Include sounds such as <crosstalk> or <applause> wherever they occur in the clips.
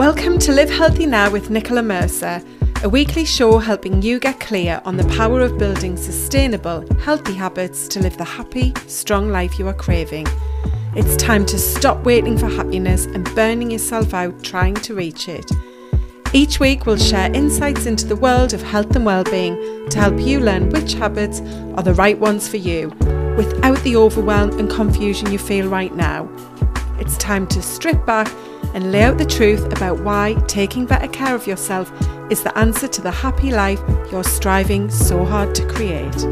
Welcome to Live Healthy Now with Nicola Mercer, a weekly show helping you get clear on the power of building sustainable, healthy habits to live the happy, strong life you are craving. It's time to stop waiting for happiness and burning yourself out trying to reach it. Each week, we'll share insights into the world of health and well-being to help you learn which habits are the right ones for you, without the overwhelm and confusion you feel right now. It's time to strip back and lay out the truth about why taking better care of yourself is the answer to the happy life you're striving so hard to create.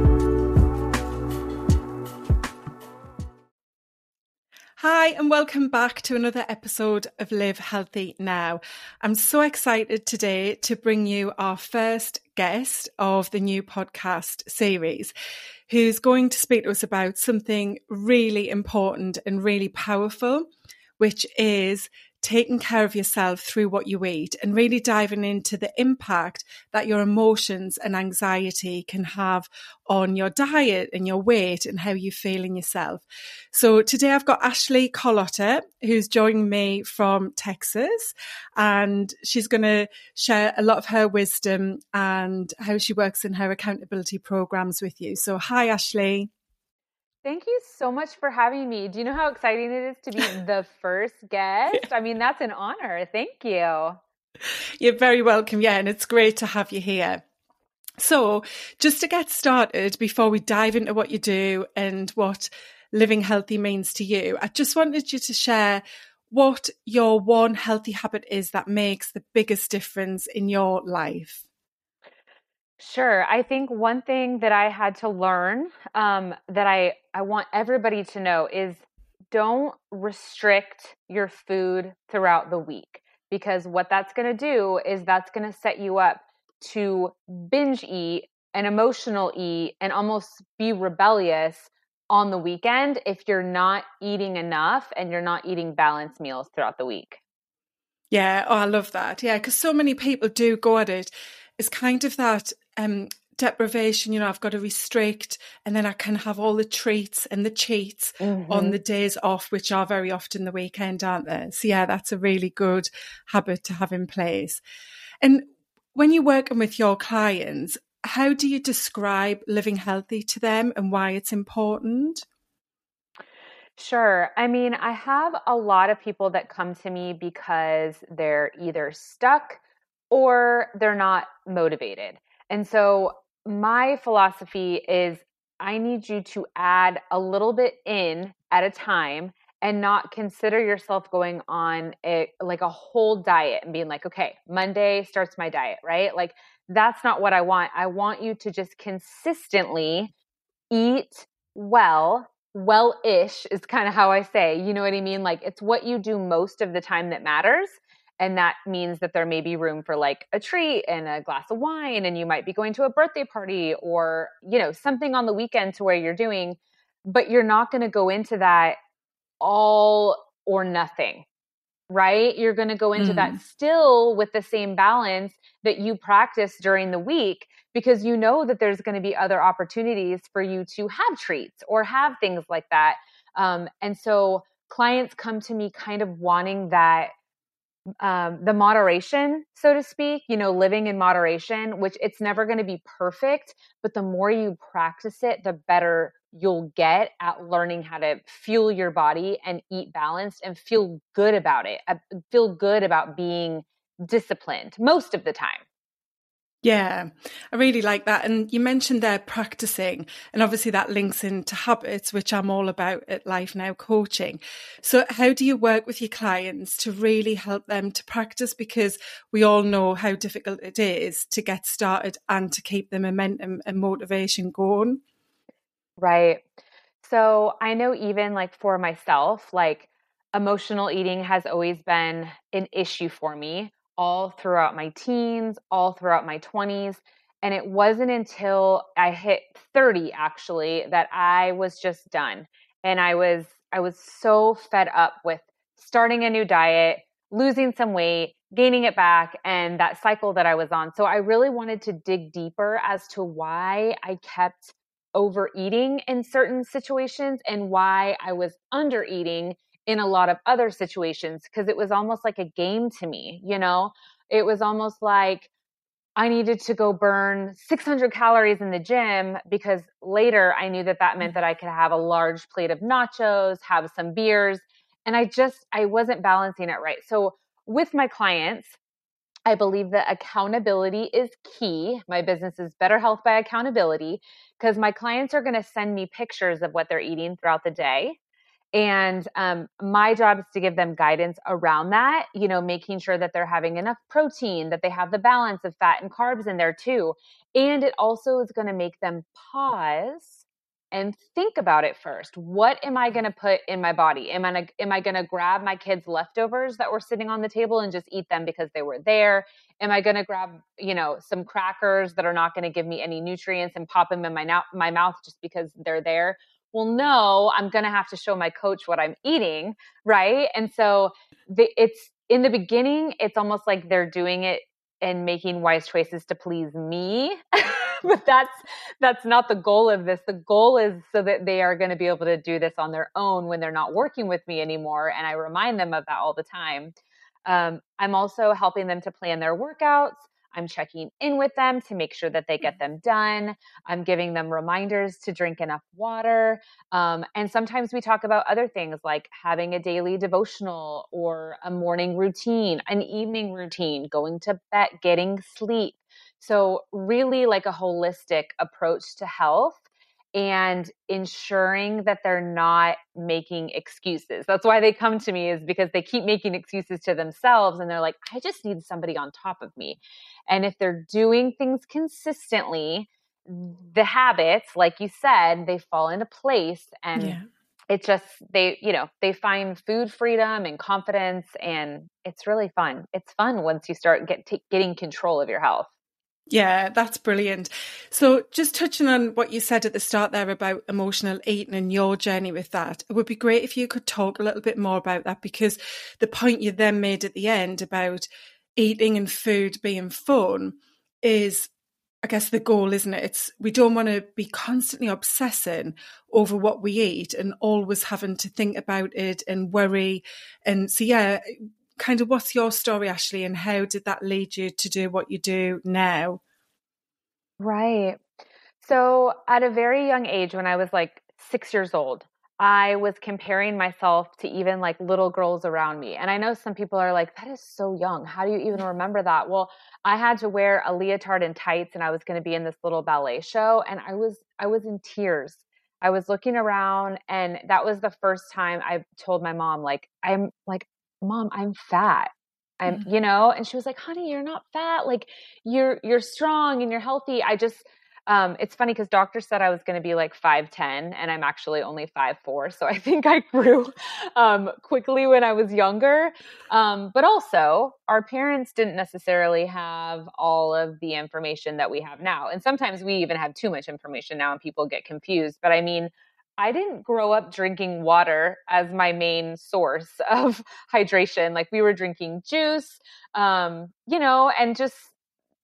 Hi, and welcome back to another episode of Live Healthy Now. I'm so excited today to bring you our first guest of the new podcast series, who's going to speak to us about something really important and really powerful, which is taking care of yourself through what you eat and really diving into the impact that your emotions and anxiety can have on your diet and your weight and how you feel in yourself. So today I've got Ashley Carlotta, who's joining me from Texas, and she's going to share a lot of her wisdom and how she works in her accountability programs with you. So hi, Ashley. Thank you so much for having me. Do you know how exciting it is to be the <laughs> first guest? I mean, that's an honor. Thank you. You're very welcome. Yeah, and it's great to have you here. So, just to get started, before we dive into what you do and what living healthy means to you, I just wanted you to share what your one healthy habit is that makes the biggest difference in your life. Sure. I think one thing that I had to learn um, that I, I want everybody to know is don't restrict your food throughout the week because what that's going to do is that's going to set you up to binge eat and emotional eat and almost be rebellious on the weekend if you're not eating enough and you're not eating balanced meals throughout the week. Yeah, oh, I love that. Yeah, because so many people do go at it. It's kind of that um, deprivation, you know, I've got to restrict and then I can have all the treats and the cheats mm-hmm. on the days off, which are very often the weekend, aren't they? So, yeah, that's a really good habit to have in place. And when you're working with your clients, how do you describe living healthy to them and why it's important? Sure. I mean, I have a lot of people that come to me because they're either stuck or they're not motivated. And so my philosophy is I need you to add a little bit in at a time and not consider yourself going on a like a whole diet and being like, okay, Monday starts my diet, right? Like that's not what I want. I want you to just consistently eat well, well-ish is kind of how I say. You know what I mean? Like it's what you do most of the time that matters and that means that there may be room for like a treat and a glass of wine and you might be going to a birthday party or you know something on the weekend to where you're doing but you're not going to go into that all or nothing right you're going to go into mm. that mm-hmm. still with the same balance that you practice during the week because you know that there's going to be other opportunities for you to have treats or have things like that um, and so clients come to me kind of wanting that um, the moderation, so to speak, you know, living in moderation, which it's never going to be perfect, but the more you practice it, the better you'll get at learning how to fuel your body and eat balanced and feel good about it. Feel good about being disciplined most of the time. Yeah, I really like that. And you mentioned there practicing, and obviously that links into habits, which I'm all about at Life Now Coaching. So, how do you work with your clients to really help them to practice? Because we all know how difficult it is to get started and to keep the momentum and motivation going. Right. So, I know even like for myself, like emotional eating has always been an issue for me all throughout my teens, all throughout my 20s. And it wasn't until I hit 30 actually that I was just done. And I was I was so fed up with starting a new diet, losing some weight, gaining it back and that cycle that I was on. So I really wanted to dig deeper as to why I kept overeating in certain situations and why I was undereating in a lot of other situations because it was almost like a game to me, you know? It was almost like I needed to go burn 600 calories in the gym because later I knew that that meant that I could have a large plate of nachos, have some beers, and I just I wasn't balancing it right. So with my clients, I believe that accountability is key. My business is Better Health by Accountability because my clients are going to send me pictures of what they're eating throughout the day. And um, my job is to give them guidance around that, you know, making sure that they're having enough protein, that they have the balance of fat and carbs in there too. And it also is going to make them pause and think about it first. What am I going to put in my body? Am I am I going to grab my kids' leftovers that were sitting on the table and just eat them because they were there? Am I going to grab, you know, some crackers that are not going to give me any nutrients and pop them in my my mouth just because they're there? Well, no, I'm going to have to show my coach what I'm eating. Right. And so the, it's in the beginning, it's almost like they're doing it and making wise choices to please me. <laughs> but that's that's not the goal of this. The goal is so that they are going to be able to do this on their own when they're not working with me anymore. And I remind them of that all the time. Um, I'm also helping them to plan their workouts. I'm checking in with them to make sure that they get mm-hmm. them done. I'm giving them reminders to drink enough water. Um, and sometimes we talk about other things like having a daily devotional or a morning routine, an evening routine, going to bed, getting sleep. So, really, like a holistic approach to health and ensuring that they're not making excuses. That's why they come to me is because they keep making excuses to themselves and they're like, I just need somebody on top of me. And if they're doing things consistently, the habits, like you said, they fall into place and yeah. it just they, you know, they find food freedom and confidence and it's really fun. It's fun once you start get t- getting control of your health. Yeah, that's brilliant. So, just touching on what you said at the start there about emotional eating and your journey with that, it would be great if you could talk a little bit more about that because the point you then made at the end about eating and food being fun is I guess the goal, isn't it? It's we don't want to be constantly obsessing over what we eat and always having to think about it and worry. And so, yeah, kind of what's your story, Ashley, and how did that lead you to do what you do now? Right. So, at a very young age, when I was like six years old, I was comparing myself to even like little girls around me. And I know some people are like, that is so young. How do you even remember that? Well, I had to wear a leotard and tights and I was going to be in this little ballet show and I was I was in tears. I was looking around and that was the first time I told my mom like I'm like mom, I'm fat. I'm, mm-hmm. you know, and she was like, honey, you're not fat. Like you're, you're strong and you're healthy. I just, um, it's funny because doctor said I was going to be like 5'10 and I'm actually only 5'4. So I think I grew um, quickly when I was younger. Um, but also, our parents didn't necessarily have all of the information that we have now. And sometimes we even have too much information now and people get confused. But I mean, I didn't grow up drinking water as my main source <laughs> of hydration. Like we were drinking juice, um, you know, and just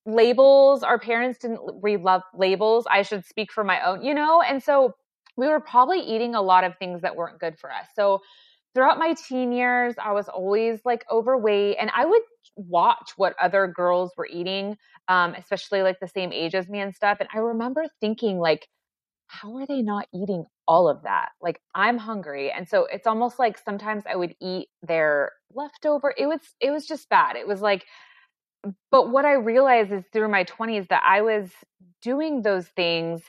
labels. Our parents didn't read love labels. I should speak for my own, you know, and so we were probably eating a lot of things that weren't good for us. So throughout my teen years, I was always like overweight, and I would watch what other girls were eating, um, especially like the same age as me and stuff. And I remember thinking like how are they not eating all of that? Like I'm hungry. And so it's almost like sometimes I would eat their leftover. It was it was just bad. It was like but what I realized is through my 20s that I was doing those things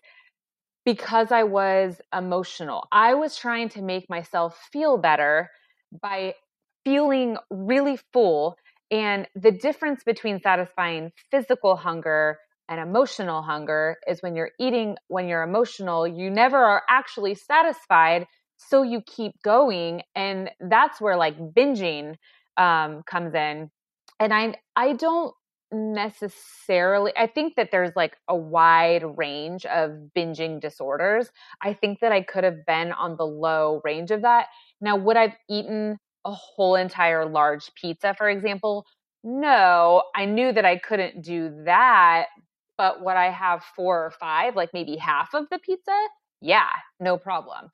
because I was emotional. I was trying to make myself feel better by feeling really full. And the difference between satisfying physical hunger and emotional hunger is when you're eating when you're emotional you never are actually satisfied so you keep going and that's where like binging um, comes in and i i don't necessarily i think that there's like a wide range of binging disorders. I think that i could have been on the low range of that. Now would i've eaten a whole entire large pizza for example? No i knew that i couldn't do that but what I have four or five, like maybe half of the pizza, yeah, no problem.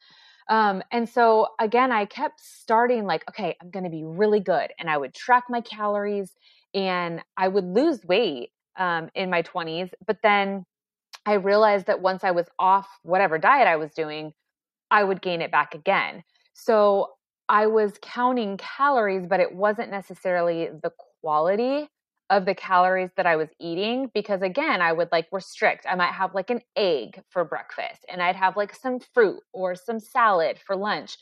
Um, and so again, I kept starting like, okay, I'm going to be really good. And I would track my calories and I would lose weight um, in my 20s. But then I realized that once I was off whatever diet I was doing, I would gain it back again. So I was counting calories, but it wasn't necessarily the quality of the calories that I was eating because again, I would like restrict. I might have like an egg for breakfast and I'd have like some fruit or some salad for lunch.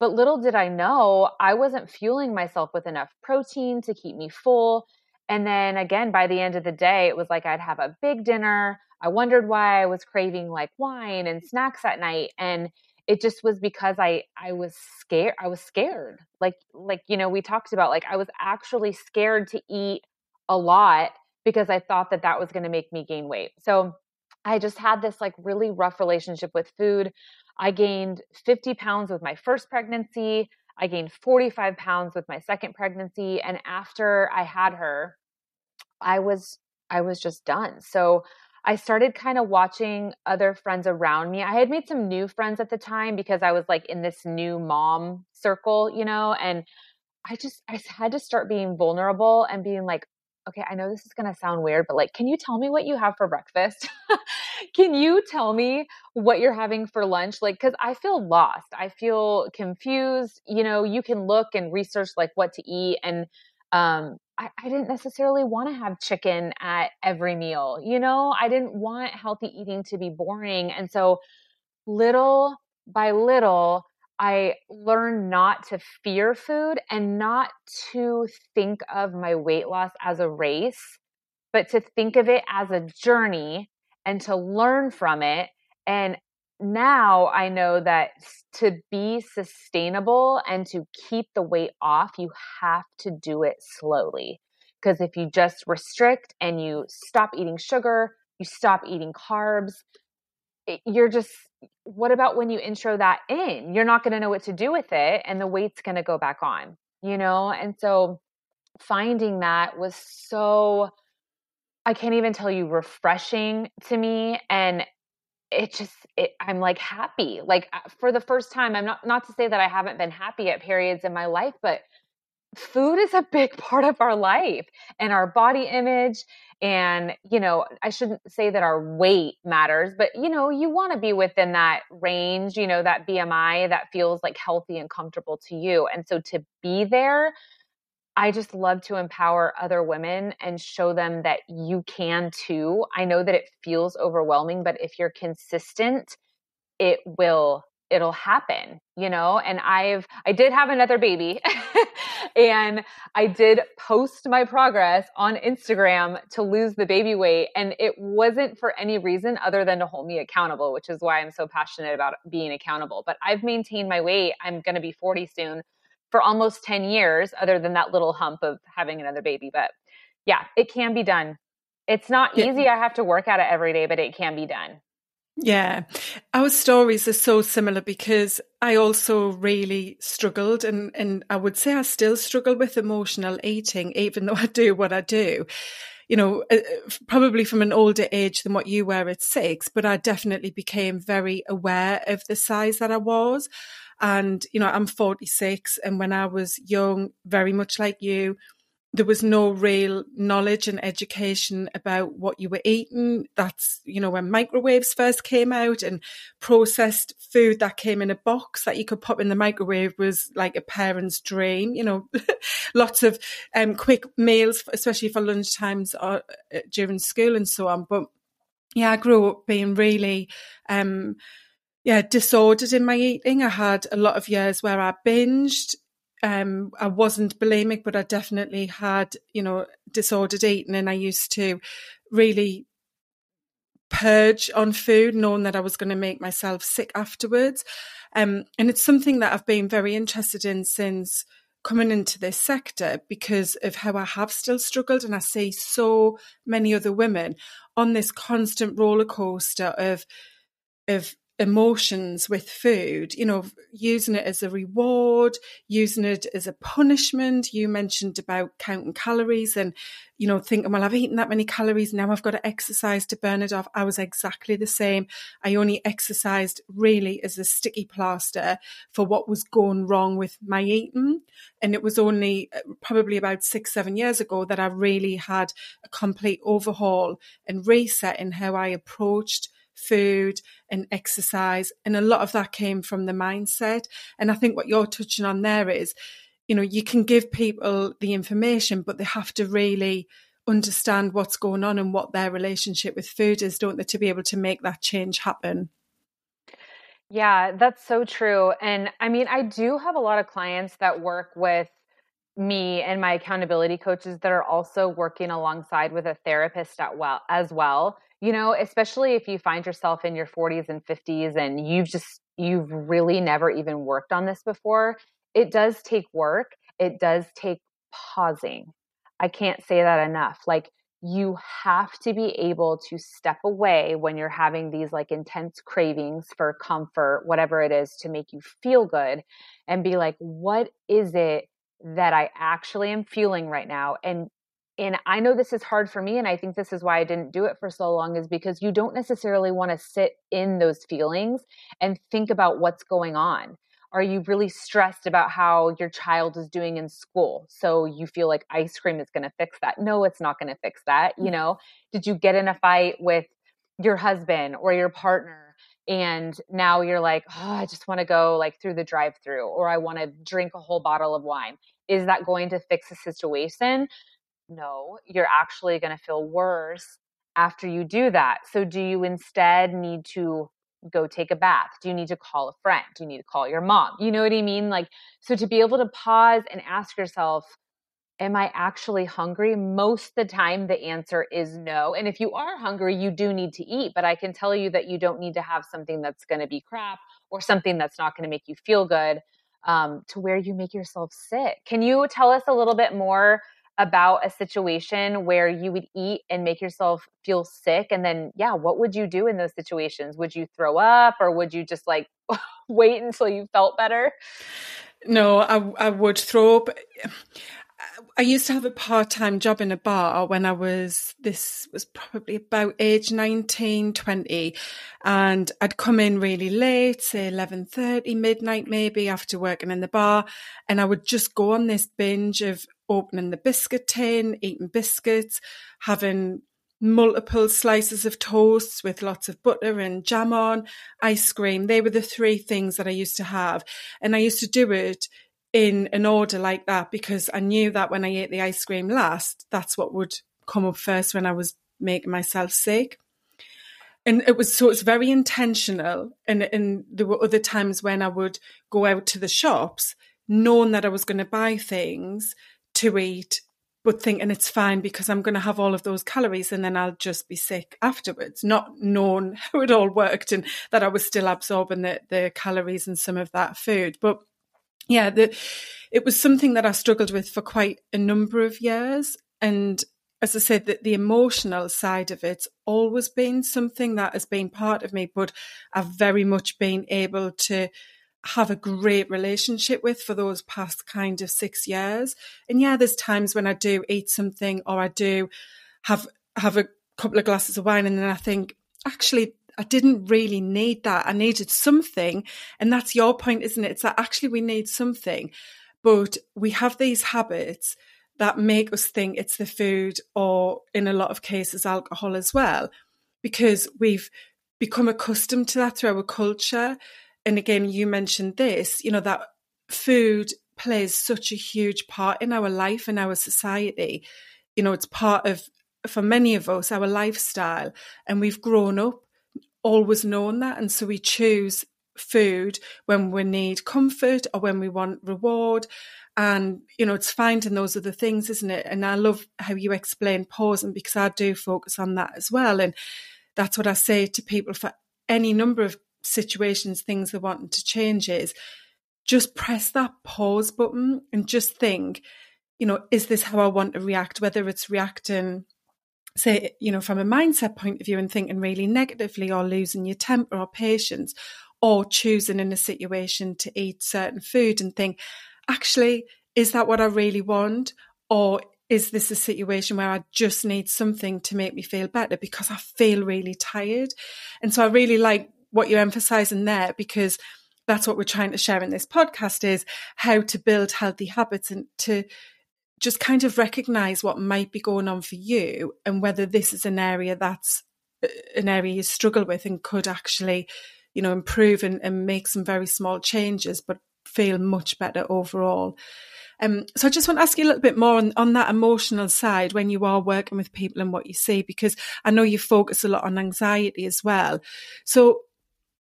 But little did I know, I wasn't fueling myself with enough protein to keep me full. And then again, by the end of the day, it was like I'd have a big dinner. I wondered why I was craving like wine and snacks at night. And it just was because I I was scared. I was scared. Like like you know, we talked about like I was actually scared to eat a lot because I thought that that was going to make me gain weight. So I just had this like really rough relationship with food. I gained 50 pounds with my first pregnancy. I gained 45 pounds with my second pregnancy. And after I had her, I was, I was just done. So I started kind of watching other friends around me. I had made some new friends at the time because I was like in this new mom circle, you know, and I just I had to start being vulnerable and being like, okay, I know this is going to sound weird, but like, can you tell me what you have for breakfast? <laughs> can you tell me what you're having for lunch? Like, cause I feel lost. I feel confused. You know, you can look and research like what to eat. And, um, I, I didn't necessarily want to have chicken at every meal. You know, I didn't want healthy eating to be boring. And so little by little, I learned not to fear food and not to think of my weight loss as a race, but to think of it as a journey and to learn from it. And now I know that to be sustainable and to keep the weight off, you have to do it slowly. Because if you just restrict and you stop eating sugar, you stop eating carbs, you're just what about when you intro that in? You're not going to know what to do with it and the weight's going to go back on, you know? And so finding that was so, I can't even tell you, refreshing to me. And it just, it, I'm like happy. Like uh, for the first time, I'm not, not to say that I haven't been happy at periods in my life, but food is a big part of our life and our body image and you know i shouldn't say that our weight matters but you know you want to be within that range you know that bmi that feels like healthy and comfortable to you and so to be there i just love to empower other women and show them that you can too. I know that it feels overwhelming but if you're consistent it will it'll happen you know and i've i did have another baby <laughs> and i did post my progress on instagram to lose the baby weight and it wasn't for any reason other than to hold me accountable which is why i'm so passionate about being accountable but i've maintained my weight i'm going to be 40 soon for almost 10 years other than that little hump of having another baby but yeah it can be done. It's not easy i have to work at it every day but it can be done yeah, our stories are so similar because I also really struggled, and, and I would say I still struggle with emotional eating, even <laughs> though I do what I do. You know, uh, probably from an older age than what you were at six, but I definitely became very aware of the size that I was. And, you know, I'm 46, and when I was young, very much like you, there was no real knowledge and education about what you were eating. That's, you know, when microwaves first came out and processed food that came in a box that you could pop in the microwave was like a parent's dream, you know, <laughs> lots of um, quick meals, especially for lunchtimes or uh, during school and so on. But yeah, I grew up being really, um, yeah, disordered in my eating. I had a lot of years where I binged um, I wasn't bulimic, but I definitely had, you know, disordered eating and I used to really purge on food, knowing that I was going to make myself sick afterwards. Um, and it's something that I've been very interested in since coming into this sector because of how I have still struggled. And I see so many other women on this constant roller coaster of, of emotions with food, you know, using it as a reward, using it as a punishment. You mentioned about counting calories and, you know, thinking, well, I've eaten that many calories. Now I've got to exercise to burn it off. I was exactly the same. I only exercised really as a sticky plaster for what was going wrong with my eating. And it was only uh, probably about six, seven years ago that I really had a complete overhaul and reset in how I approached food and exercise. And a lot of that came from the mindset. And I think what you're touching on there is, you know, you can give people the information, but they have to really understand what's going on and what their relationship with food is, don't they, to be able to make that change happen. Yeah, that's so true. And I mean, I do have a lot of clients that work with me and my accountability coaches that are also working alongside with a therapist at well as well you know especially if you find yourself in your 40s and 50s and you've just you've really never even worked on this before it does take work it does take pausing i can't say that enough like you have to be able to step away when you're having these like intense cravings for comfort whatever it is to make you feel good and be like what is it that I actually am feeling right now. And and I know this is hard for me and I think this is why I didn't do it for so long is because you don't necessarily want to sit in those feelings and think about what's going on. Are you really stressed about how your child is doing in school? So you feel like ice cream is going to fix that. No, it's not going to fix that, you mm. know. Did you get in a fight with your husband or your partner and now you're like oh, i just want to go like through the drive through or i want to drink a whole bottle of wine is that going to fix the situation no you're actually going to feel worse after you do that so do you instead need to go take a bath do you need to call a friend do you need to call your mom you know what i mean like so to be able to pause and ask yourself am I actually hungry? Most the time, the answer is no. And if you are hungry, you do need to eat. But I can tell you that you don't need to have something that's going to be crap or something that's not going to make you feel good um, to where you make yourself sick. Can you tell us a little bit more about a situation where you would eat and make yourself feel sick? And then, yeah, what would you do in those situations? Would you throw up or would you just like <laughs> wait until you felt better? No, I, I would throw up. I used to have a part-time job in a bar when I was, this was probably about age 19, 20. And I'd come in really late, say 11.30, midnight maybe after working in the bar. And I would just go on this binge of opening the biscuit tin, eating biscuits, having multiple slices of toast with lots of butter and jam on, ice cream. They were the three things that I used to have. And I used to do it in an order like that because I knew that when I ate the ice cream last, that's what would come up first when I was making myself sick. And it was so it's very intentional. And and there were other times when I would go out to the shops knowing that I was going to buy things to eat, but thinking it's fine because I'm going to have all of those calories and then I'll just be sick afterwards, not knowing <laughs> how it all worked and that I was still absorbing the, the calories and some of that food. But yeah, the, it was something that I struggled with for quite a number of years. And as I said, that the emotional side of it's always been something that has been part of me, but I've very much been able to have a great relationship with for those past kind of six years. And yeah, there's times when I do eat something or I do have have a couple of glasses of wine and then I think, actually, I didn't really need that. I needed something. And that's your point, isn't it? It's that actually we need something, but we have these habits that make us think it's the food or in a lot of cases alcohol as well, because we've become accustomed to that through our culture. And again, you mentioned this, you know, that food plays such a huge part in our life and our society. You know, it's part of, for many of us, our lifestyle. And we've grown up always known that. And so we choose food when we need comfort or when we want reward. And, you know, it's finding those other things, isn't it? And I love how you explain pausing because I do focus on that as well. And that's what I say to people for any number of situations, things they're wanting to change is just press that pause button and just think, you know, is this how I want to react? Whether it's reacting say, you know, from a mindset point of view and thinking really negatively or losing your temper or patience or choosing in a situation to eat certain food and think, actually, is that what I really want? Or is this a situation where I just need something to make me feel better because I feel really tired? And so I really like what you're emphasizing there because that's what we're trying to share in this podcast is how to build healthy habits and to just kind of recognize what might be going on for you and whether this is an area that's uh, an area you struggle with and could actually, you know, improve and, and make some very small changes, but feel much better overall. Um, so I just want to ask you a little bit more on, on that emotional side when you are working with people and what you see, because I know you focus a lot on anxiety as well. So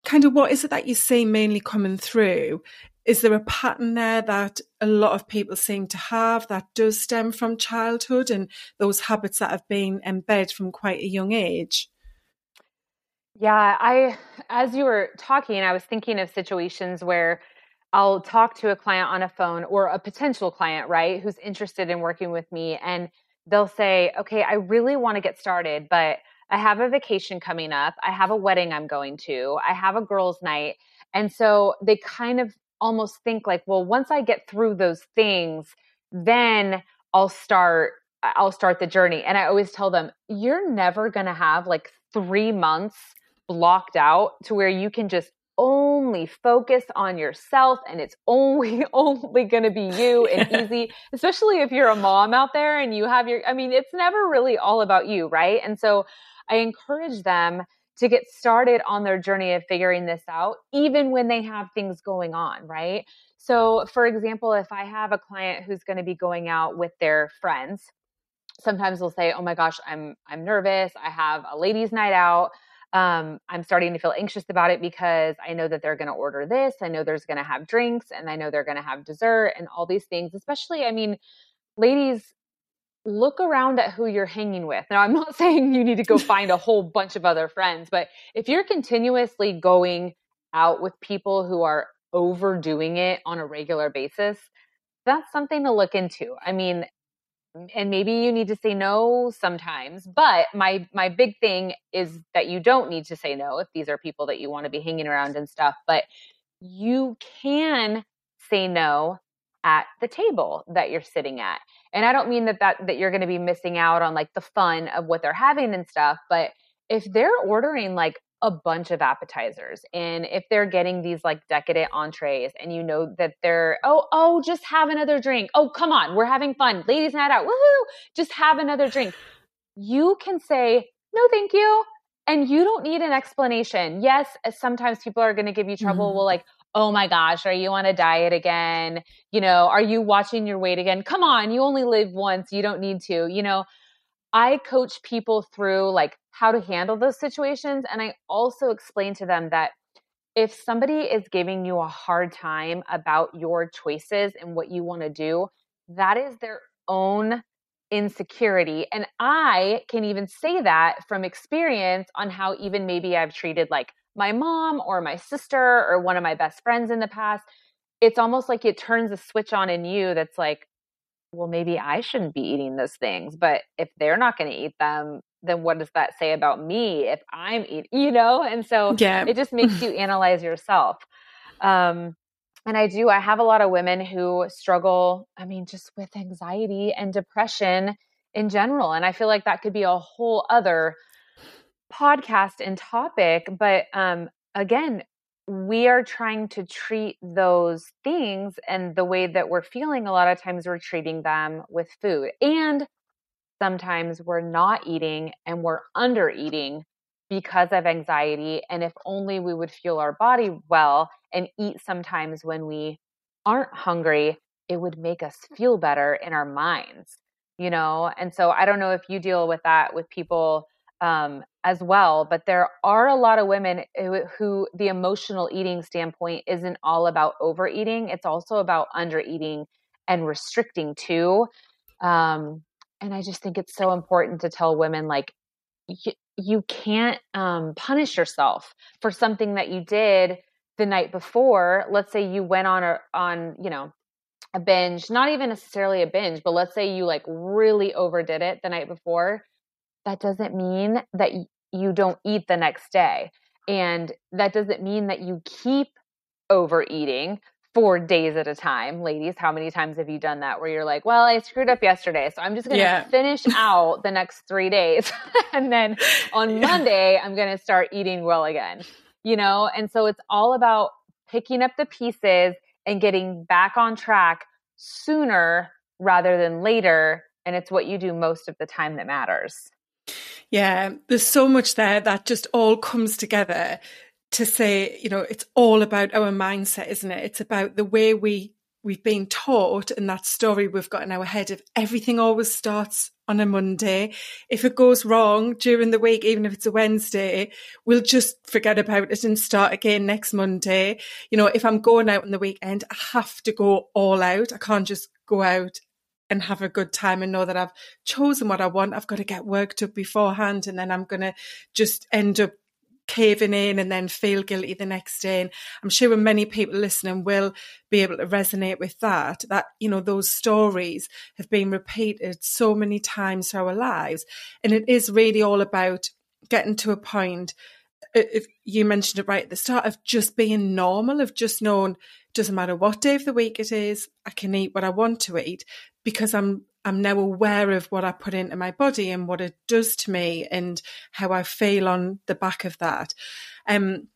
kind of what is it that you see mainly coming through is there a pattern there that a lot of people seem to have that does stem from childhood and those habits that have been embedded from quite a young age? Yeah, I, as you were talking, I was thinking of situations where I'll talk to a client on a phone or a potential client, right, who's interested in working with me. And they'll say, okay, I really want to get started, but I have a vacation coming up. I have a wedding I'm going to. I have a girls' night. And so they kind of almost think like, well, once I get through those things, then I'll start I'll start the journey. And I always tell them, you're never going to have like 3 months blocked out to where you can just only focus on yourself and it's only <laughs> only going to be you and <laughs> easy especially if you're a mom out there and you have your i mean it's never really all about you right and so i encourage them to get started on their journey of figuring this out, even when they have things going on, right? So, for example, if I have a client who's going to be going out with their friends, sometimes they'll say, "Oh my gosh, I'm I'm nervous. I have a ladies' night out. Um, I'm starting to feel anxious about it because I know that they're going to order this. I know there's going to have drinks, and I know they're going to have dessert and all these things. Especially, I mean, ladies look around at who you're hanging with. Now, I'm not <laughs> saying you need to go <laughs> find a whole bunch of other friends, but if you're continuously going out with people who are overdoing it on a regular basis, that's something to look into. I mean, and maybe you need to say no sometimes, but my my big thing is that you don't need to say no if these are people that you want to be hanging around and stuff, but you can say no at the table that you're sitting at. And I don't mean that that that you're going to be missing out on like the fun of what they're having and stuff, but if they're ordering like a bunch of appetizers and if they're getting these like decadent entrees and you know that they're oh oh just have another drink. Oh, come on, we're having fun. Ladies night out. Woohoo! Just have another drink. You can say, "No, thank you." And you don't need an explanation. Yes, sometimes people are going to give you trouble. Mm-hmm. Well, like, oh my gosh, are you on a diet again? You know, are you watching your weight again? Come on, you only live once. You don't need to. You know, I coach people through like how to handle those situations. And I also explain to them that if somebody is giving you a hard time about your choices and what you want to do, that is their own insecurity. And I can even say that from experience on how even maybe I've treated like my mom or my sister or one of my best friends in the past, it's almost like it turns a switch on in you that's like, well, maybe I shouldn't be eating those things. But if they're not going to eat them, then what does that say about me if I'm eating, you know? And so yeah. it just makes you <laughs> analyze yourself. Um, and I do, I have a lot of women who struggle, I mean, just with anxiety and depression in general. And I feel like that could be a whole other podcast and topic, but um, again, we are trying to treat those things and the way that we're feeling a lot of times we're treating them with food. And sometimes we're not eating and we're under eating because of anxiety and if only we would feel our body well and eat sometimes when we aren't hungry it would make us feel better in our minds you know? And so i don't know if you deal with that with people um, as well. But there are a lot of women who, who, the emotional eating standpoint isn't all about overeating, it's also about undereating and restricting too. Um, and I just think it's so important to tell women like, you, you can't um, punish yourself for something that you did the night before. Let's say you went on a on you know a binge, not even necessarily a binge, but let's say you like really overdid it the night before that doesn't mean that you don't eat the next day. And that doesn't mean that you keep overeating for days at a time. Ladies, how many times have you done that where you're like, well, I screwed up yesterday, so I'm just going to yeah. finish out the next three days. <laughs> and then on. <laughs> Monday, I'm going to start eating well again, you know? And so it's all about picking up the pieces and getting back on track sooner rather than later. And it's what you do most of the time that matters. Yeah, there's so much there that just all comes together to say, you know, it's all about our mindset, isn't it? It's about the way we we've been taught and that story we've got in our head of everything always starts on a Monday. If it goes wrong during the week, even if it's a Wednesday, we'll just forget about it and start again next Monday. You know, if I'm going out on the weekend, I have to go all out. I can't just go out and have a good time and know that I've chosen what I want. I've got to get worked up beforehand and then I'm going to just end up caving in and then feel guilty the next day. And I'm sure many people listening will be able to resonate with that, that, you know, those stories have been repeated so many times through our lives. And it is really all about getting to a point if you mentioned it right at the start of just being normal, of just knowing doesn't matter what day of the week it is, I can eat what I want to eat because I'm I'm now aware of what I put into my body and what it does to me and how I feel on the back of that. Um,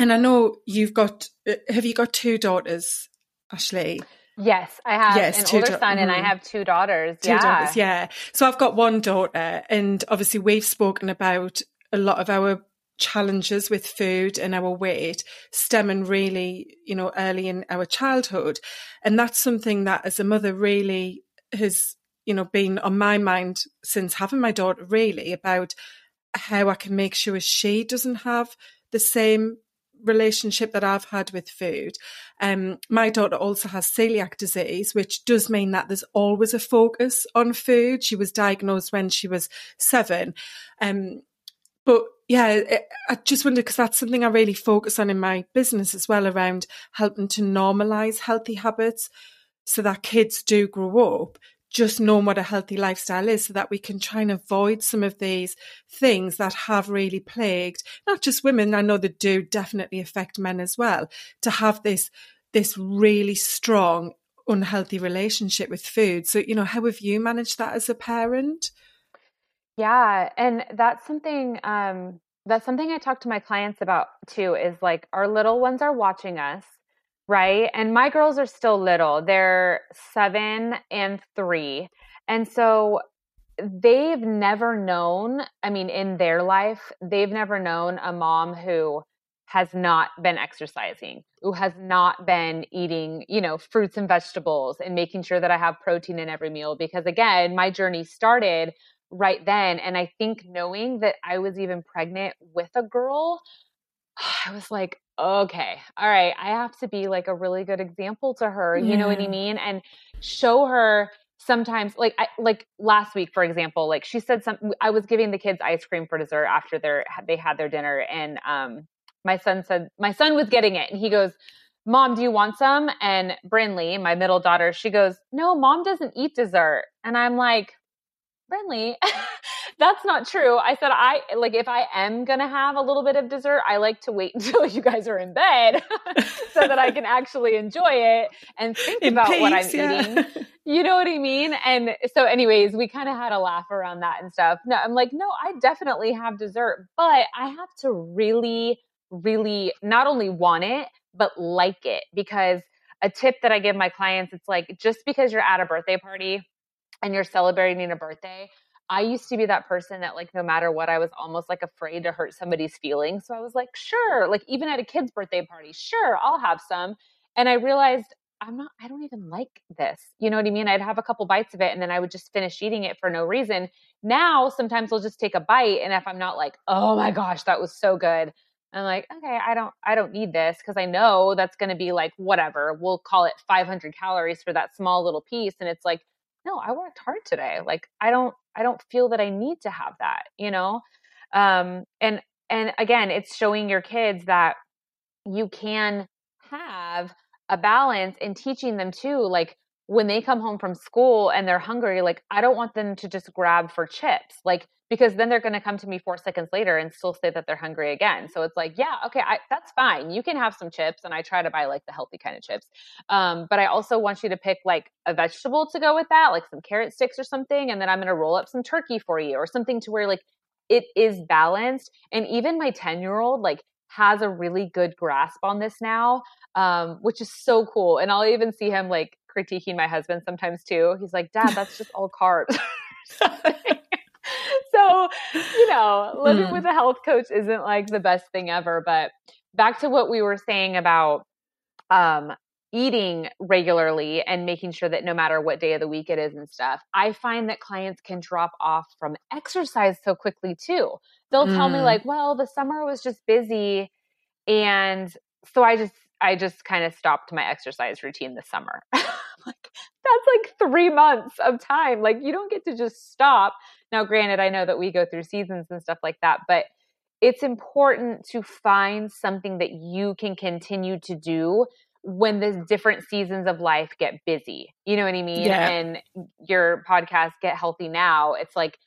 and I know you've got, uh, have you got two daughters, Ashley? Yes, I have yes, an older da- son and mm-hmm. I have two daughters. Two yeah. daughters, yeah. So I've got one daughter, and obviously we've spoken about a lot of our challenges with food and our weight stemming really, you know, early in our childhood. And that's something that as a mother really has you know, been on my mind since having my daughter really about how I can make sure she doesn't have the same relationship that I've had with food. Um, my daughter also has celiac disease, which does mean that there's always a focus on food. She was diagnosed when she was seven. Um, but yeah, I just wonder because that's something I really focus on in my business as well around helping to normalize healthy habits so that kids do grow up just knowing what a healthy lifestyle is so that we can try and avoid some of these things that have really plagued not just women i know they do definitely affect men as well to have this this really strong unhealthy relationship with food. So you know how have you managed that as a parent yeah and that's something um that's something i talk to my clients about too is like our little ones are watching us right? And my girls are still little. They're seven and three. And so they've never known, I mean, in their life, they've never known a mom who has not been exercising, who has not been eating, you know, fruits and vegetables and making sure that I have protein in every meal. Because again, my journey started right then. And I think knowing that I was even pregnant with a girl, <sighs> I was like, okay, all right, I have to be like a really good example to her. You know what I mean? And show her sometimes like I like last week for example like she said something I was giving the kids ice cream for dessert after their they had their dinner and um my son said my son was getting it and he goes mom do you want some and Brinley my middle daughter she goes no mom doesn't eat dessert and I'm like Brinley <laughs> that's not true. I said, I like if I am going to have a little bit of dessert, I like to wait <laughs> until you guys are in bed <laughs> so that I can actually enjoy it and think in about peace, what I'm yeah. eating. You know what I mean? And so, anyways, we kind of had a laugh around that and stuff. No, I'm like, no, I definitely have dessert, but I have to really, really not only want it, but like it because a tip that I give my clients, it's like just because you're at a birthday party and you're celebrating a birthday, I used to be that person that like no matter what I was almost like afraid to hurt somebody's feelings. So I was like, sure, like even at a kid's birthday party, sure, I'll have some. And I realized I'm not I don't even like this. You know what I mean? I'd have a couple bites of it and then I would just finish eating it for no reason. Now sometimes I'll just take a bite and if I'm not like, "Oh my gosh, that was so good." I'm like, "Okay, I don't I don't need this because I know that's going to be like whatever. We'll call it 500 calories for that small little piece." And it's like, "No, I worked hard today. Like I don't I don't feel that I need to have that, you know? Um, and, and again, it's showing your kids that you can have a balance and teaching them too, like when they come home from school and they're hungry, like I don't want them to just grab for chips. Like because then they're going to come to me 4 seconds later and still say that they're hungry again. So it's like, yeah, okay, I, that's fine. You can have some chips and I try to buy like the healthy kind of chips. Um, but I also want you to pick like a vegetable to go with that, like some carrot sticks or something and then I'm going to roll up some turkey for you or something to where like it is balanced and even my 10-year-old like has a really good grasp on this now um, which is so cool. And I'll even see him like critiquing my husband sometimes too. He's like, Dad, that's just all carbs. <laughs> so, you know, living mm. with a health coach isn't like the best thing ever. But back to what we were saying about um, eating regularly and making sure that no matter what day of the week it is and stuff, I find that clients can drop off from exercise so quickly too. They'll mm. tell me, mm. like, well, the summer was just busy. And so I just I just kind of stopped my exercise routine this summer. <laughs> like, that's like three months of time. Like, you don't get to just stop. Now, granted, I know that we go through seasons and stuff like that, but it's important to find something that you can continue to do when the different seasons of life get busy. You know what I mean? Yeah. And your podcast, Get Healthy Now, it's like,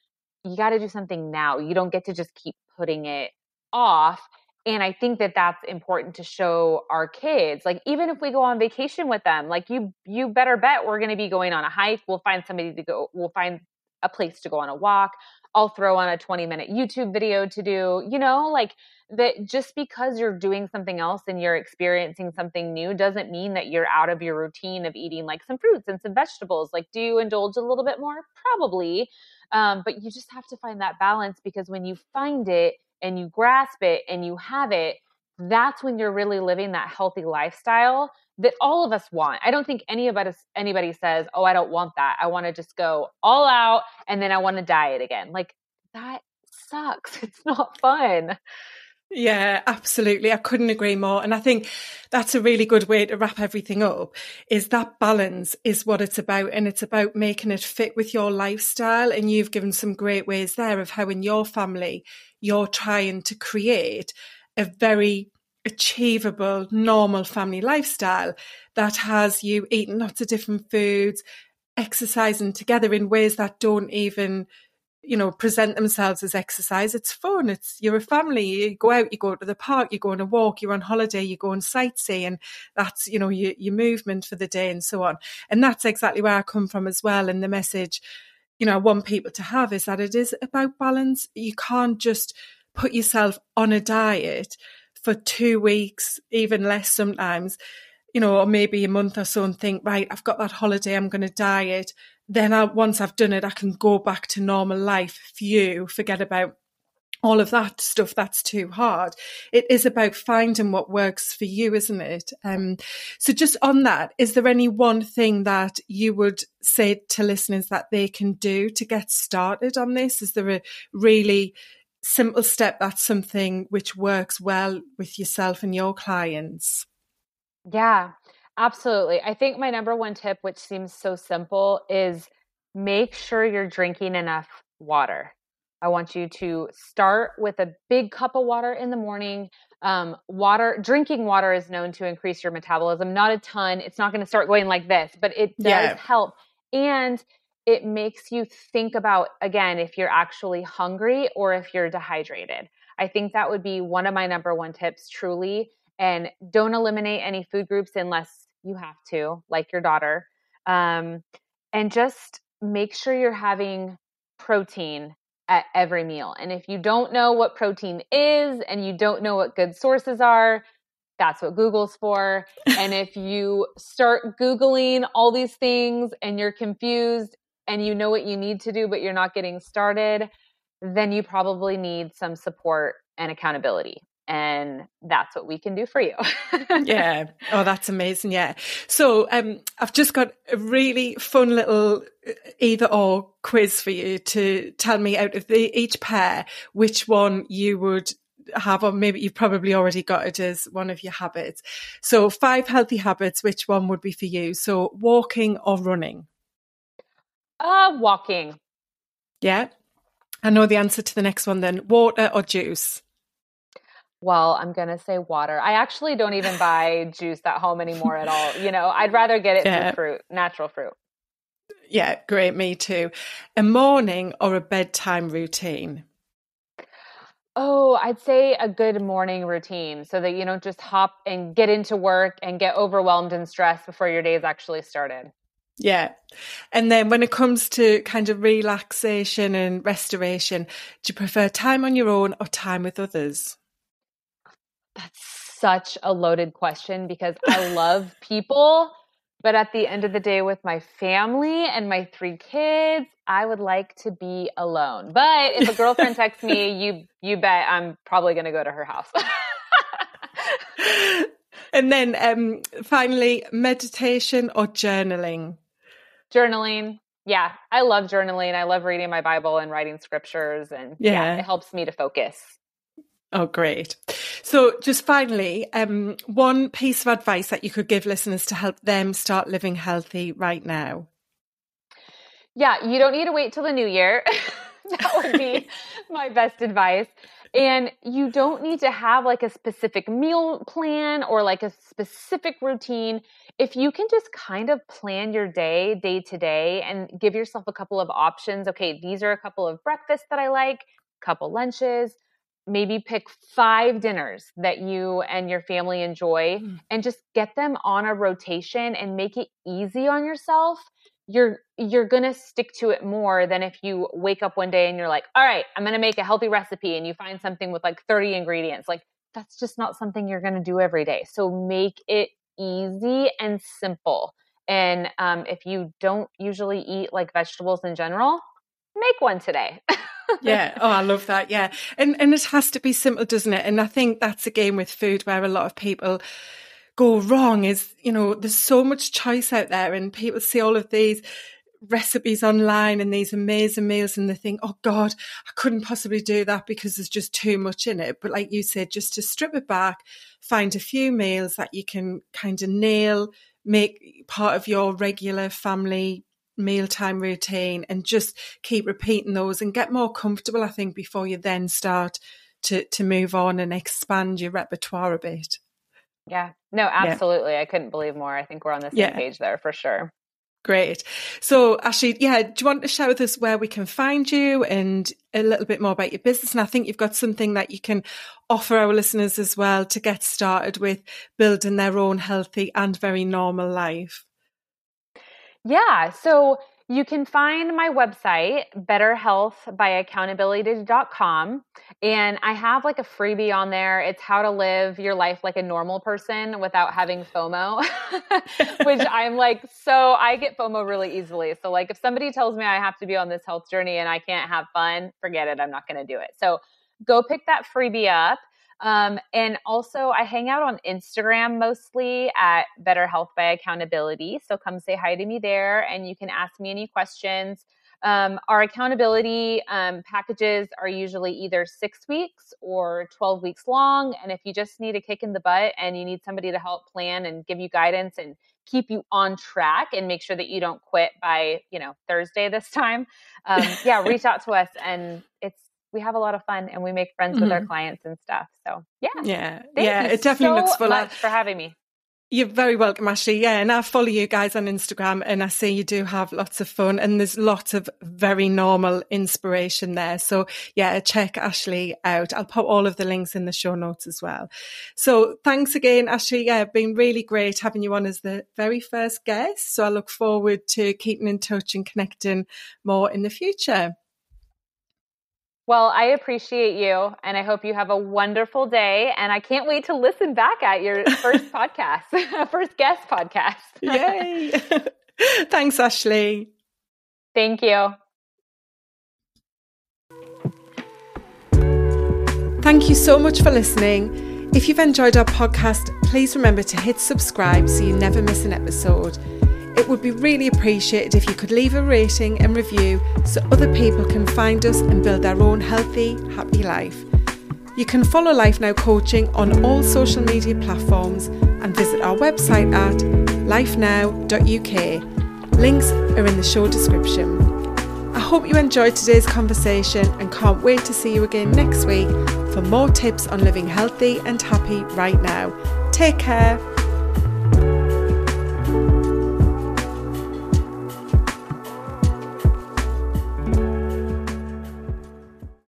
you got to do something now. You don't get to just keep putting it off and i think that that's important to show our kids like even if we go on vacation with them like you you better bet we're going to be going on a hike. We'll find somebody to go we'll find a place to go on a walk. I'll throw on a 20 minute youtube video to do you know like that just because you're doing something else and you're experiencing something new doesn't mean that you're out of your routine of eating like some fruits and some vegetables. Like do you indulge a little bit more? Probably. Um, but you just have to find that balance because when you find it and you grasp it and you have it, that's when you're really living that healthy lifestyle that all of us want. I don't think anybody anybody says, "Oh, I don't want that. I want to just go all out and then I want to diet again." Like that sucks. <laughs> It's not fun. Yeah, absolutely. I couldn't agree more. And I think that's a really good way to wrap everything up is that balance is what it's about. And it's about making it fit with your lifestyle. And you've given some great ways there of how in your family you're trying to create a very achievable, normal family lifestyle that has you eating lots of different foods, exercising together in ways that don't even you know, present themselves as exercise. It's fun. It's you're a family. You go out, you go to the park, you go on a walk, you're on holiday, you go on sightseeing. That's you know your your movement for the day and so on. And that's exactly where I come from as well. And the message, you know, I want people to have is that it is about balance. You can't just put yourself on a diet for two weeks, even less sometimes you know, or maybe a month or so and think, right, I've got that holiday, I'm going to diet. Then I, once I've done it, I can go back to normal life. Few forget about all of that stuff that's too hard. It is about finding what works for you, isn't it? Um, so just on that, is there any one thing that you would say to listeners that they can do to get started on this? Is there a really simple step that's something which works well with yourself and your clients? Yeah, absolutely. I think my number one tip, which seems so simple, is make sure you're drinking enough water. I want you to start with a big cup of water in the morning. Um, water, drinking water is known to increase your metabolism. Not a ton. It's not going to start going like this, but it does yeah. help. And it makes you think about, again, if you're actually hungry or if you're dehydrated. I think that would be one of my number one tips, truly, and don't eliminate any food groups unless you have to, like your daughter. Um, and just make sure you're having protein at every meal. And if you don't know what protein is and you don't know what good sources are, that's what Google's for. and if <laughs> you start Googling all these things and you're confused and you know what you need to do, but you're not getting started, then you probably need some support and accountability and that's what we can do for you. yeah. <laughs> Oh, that's amazing. Yeah. So, um, I've just got a really fun little uh, either or quiz for you to tell me out of the, each pair which one you would have, or maybe you've probably already got it as one of your habits. So, five healthy habits, which one would be for you? So, walking or running? Uh, walking. Yeah. I know the answer to the next one then. Water or juice? Well, I'm going to say water. I actually don't even buy juice at home anymore at all. You know, I'd rather get it yeah. through fruit, natural fruit. Yeah, great. Me too. A morning or a bedtime routine? Oh, I'd say a good morning routine so that you don't just hop and get into work and get overwhelmed and stressed before your day is actually started. Yeah. And then when it comes to kind of relaxation and restoration, do you prefer time on your own or time with others? That's such a loaded question because I love people but at the end of the day, with my family and my three kids, I would like to be alone. But if a girlfriend <laughs> texts me, you you bet I'm probably going to go to her house. <laughs> and then um, finally, meditation or journaling. Journaling. Yeah, I love journaling. I love reading my Bible and writing scriptures, and yeah, yeah it helps me to focus. Oh, great. So, just finally, um, one piece of advice that you could give listeners to help them start living healthy right now. Yeah, you don't need to wait till the new year. <laughs> that would be <laughs> my best advice. And you don't need to have like a specific meal plan or like a specific routine. If you can just kind of plan your day, day to day, and give yourself a couple of options. Okay, these are a couple of breakfasts that I like, couple lunches, maybe pick five dinners that you and your family enjoy mm. and just get them on a rotation and make it easy on yourself you're you're going to stick to it more than if you wake up one day and you're like all right i'm going to make a healthy recipe and you find something with like 30 ingredients. Like that's just not something you're going to do every day. So make it easy and simple. And um, if you don't usually eat like vegetables in general make one today <laughs> yeah. Oh, I love that. Yeah. And and it has to be simple, doesn't it? And I think that's again with food where a lot of people go wrong is, you know, there's so much choice out there and people see all of these recipes online and these amazing meals and they think, oh God, I couldn't possibly do that because there's just too much in it. But like you said, just to strip it back, find a few meals that you can kind of nail, make part of your regular family mealtime routine and just keep repeating those and get more comfortable, I think, before you then start to, to move on and expand your repertoire a bit. Yeah, no, absolutely. Yeah. I couldn't believe more. I think we're on the same yeah. page there for sure. Great. So, Ashley, yeah, do you want to share with us where we can find you and a little bit more about your business? And I think you've got something that you can offer our listeners as well to get started with building their own healthy and very normal life. Yeah. So you can find my website, betterhealthbyaccountability.com. And I have like a freebie on there. It's how to live your life like a normal person without having FOMO, <laughs> which <laughs> I'm like, so I get FOMO really easily. So, like, if somebody tells me I have to be on this health journey and I can't have fun, forget it. I'm not going to do it. So, go pick that freebie up. Um, and also, I hang out on Instagram mostly at Better Health by Accountability. So come say hi to me there and you can ask me any questions. Um, our accountability um, packages are usually either six weeks or 12 weeks long. And if you just need a kick in the butt and you need somebody to help plan and give you guidance and keep you on track and make sure that you don't quit by, you know, Thursday this time, um, yeah, reach out to us. And it's we have a lot of fun and we make friends mm-hmm. with our mm-hmm. clients and stuff. So yeah, yeah, yeah. it definitely so looks full. Much for having me. You're very welcome, Ashley. Yeah, and I follow you guys on Instagram, and I see you do have lots of fun, and there's lots of very normal inspiration there. So yeah, check Ashley out. I'll put all of the links in the show notes as well. So thanks again, Ashley. Yeah, been really great having you on as the very first guest. So I look forward to keeping in touch and connecting more in the future. Well, I appreciate you and I hope you have a wonderful day. And I can't wait to listen back at your <laughs> first podcast, <laughs> first guest podcast. <laughs> Yay. Thanks, Ashley. Thank you. Thank you so much for listening. If you've enjoyed our podcast, please remember to hit subscribe so you never miss an episode. It would be really appreciated if you could leave a rating and review so other people can find us and build their own healthy, happy life. You can follow Life Now Coaching on all social media platforms and visit our website at lifenow.uk. Links are in the show description. I hope you enjoyed today's conversation and can't wait to see you again next week for more tips on living healthy and happy right now. Take care.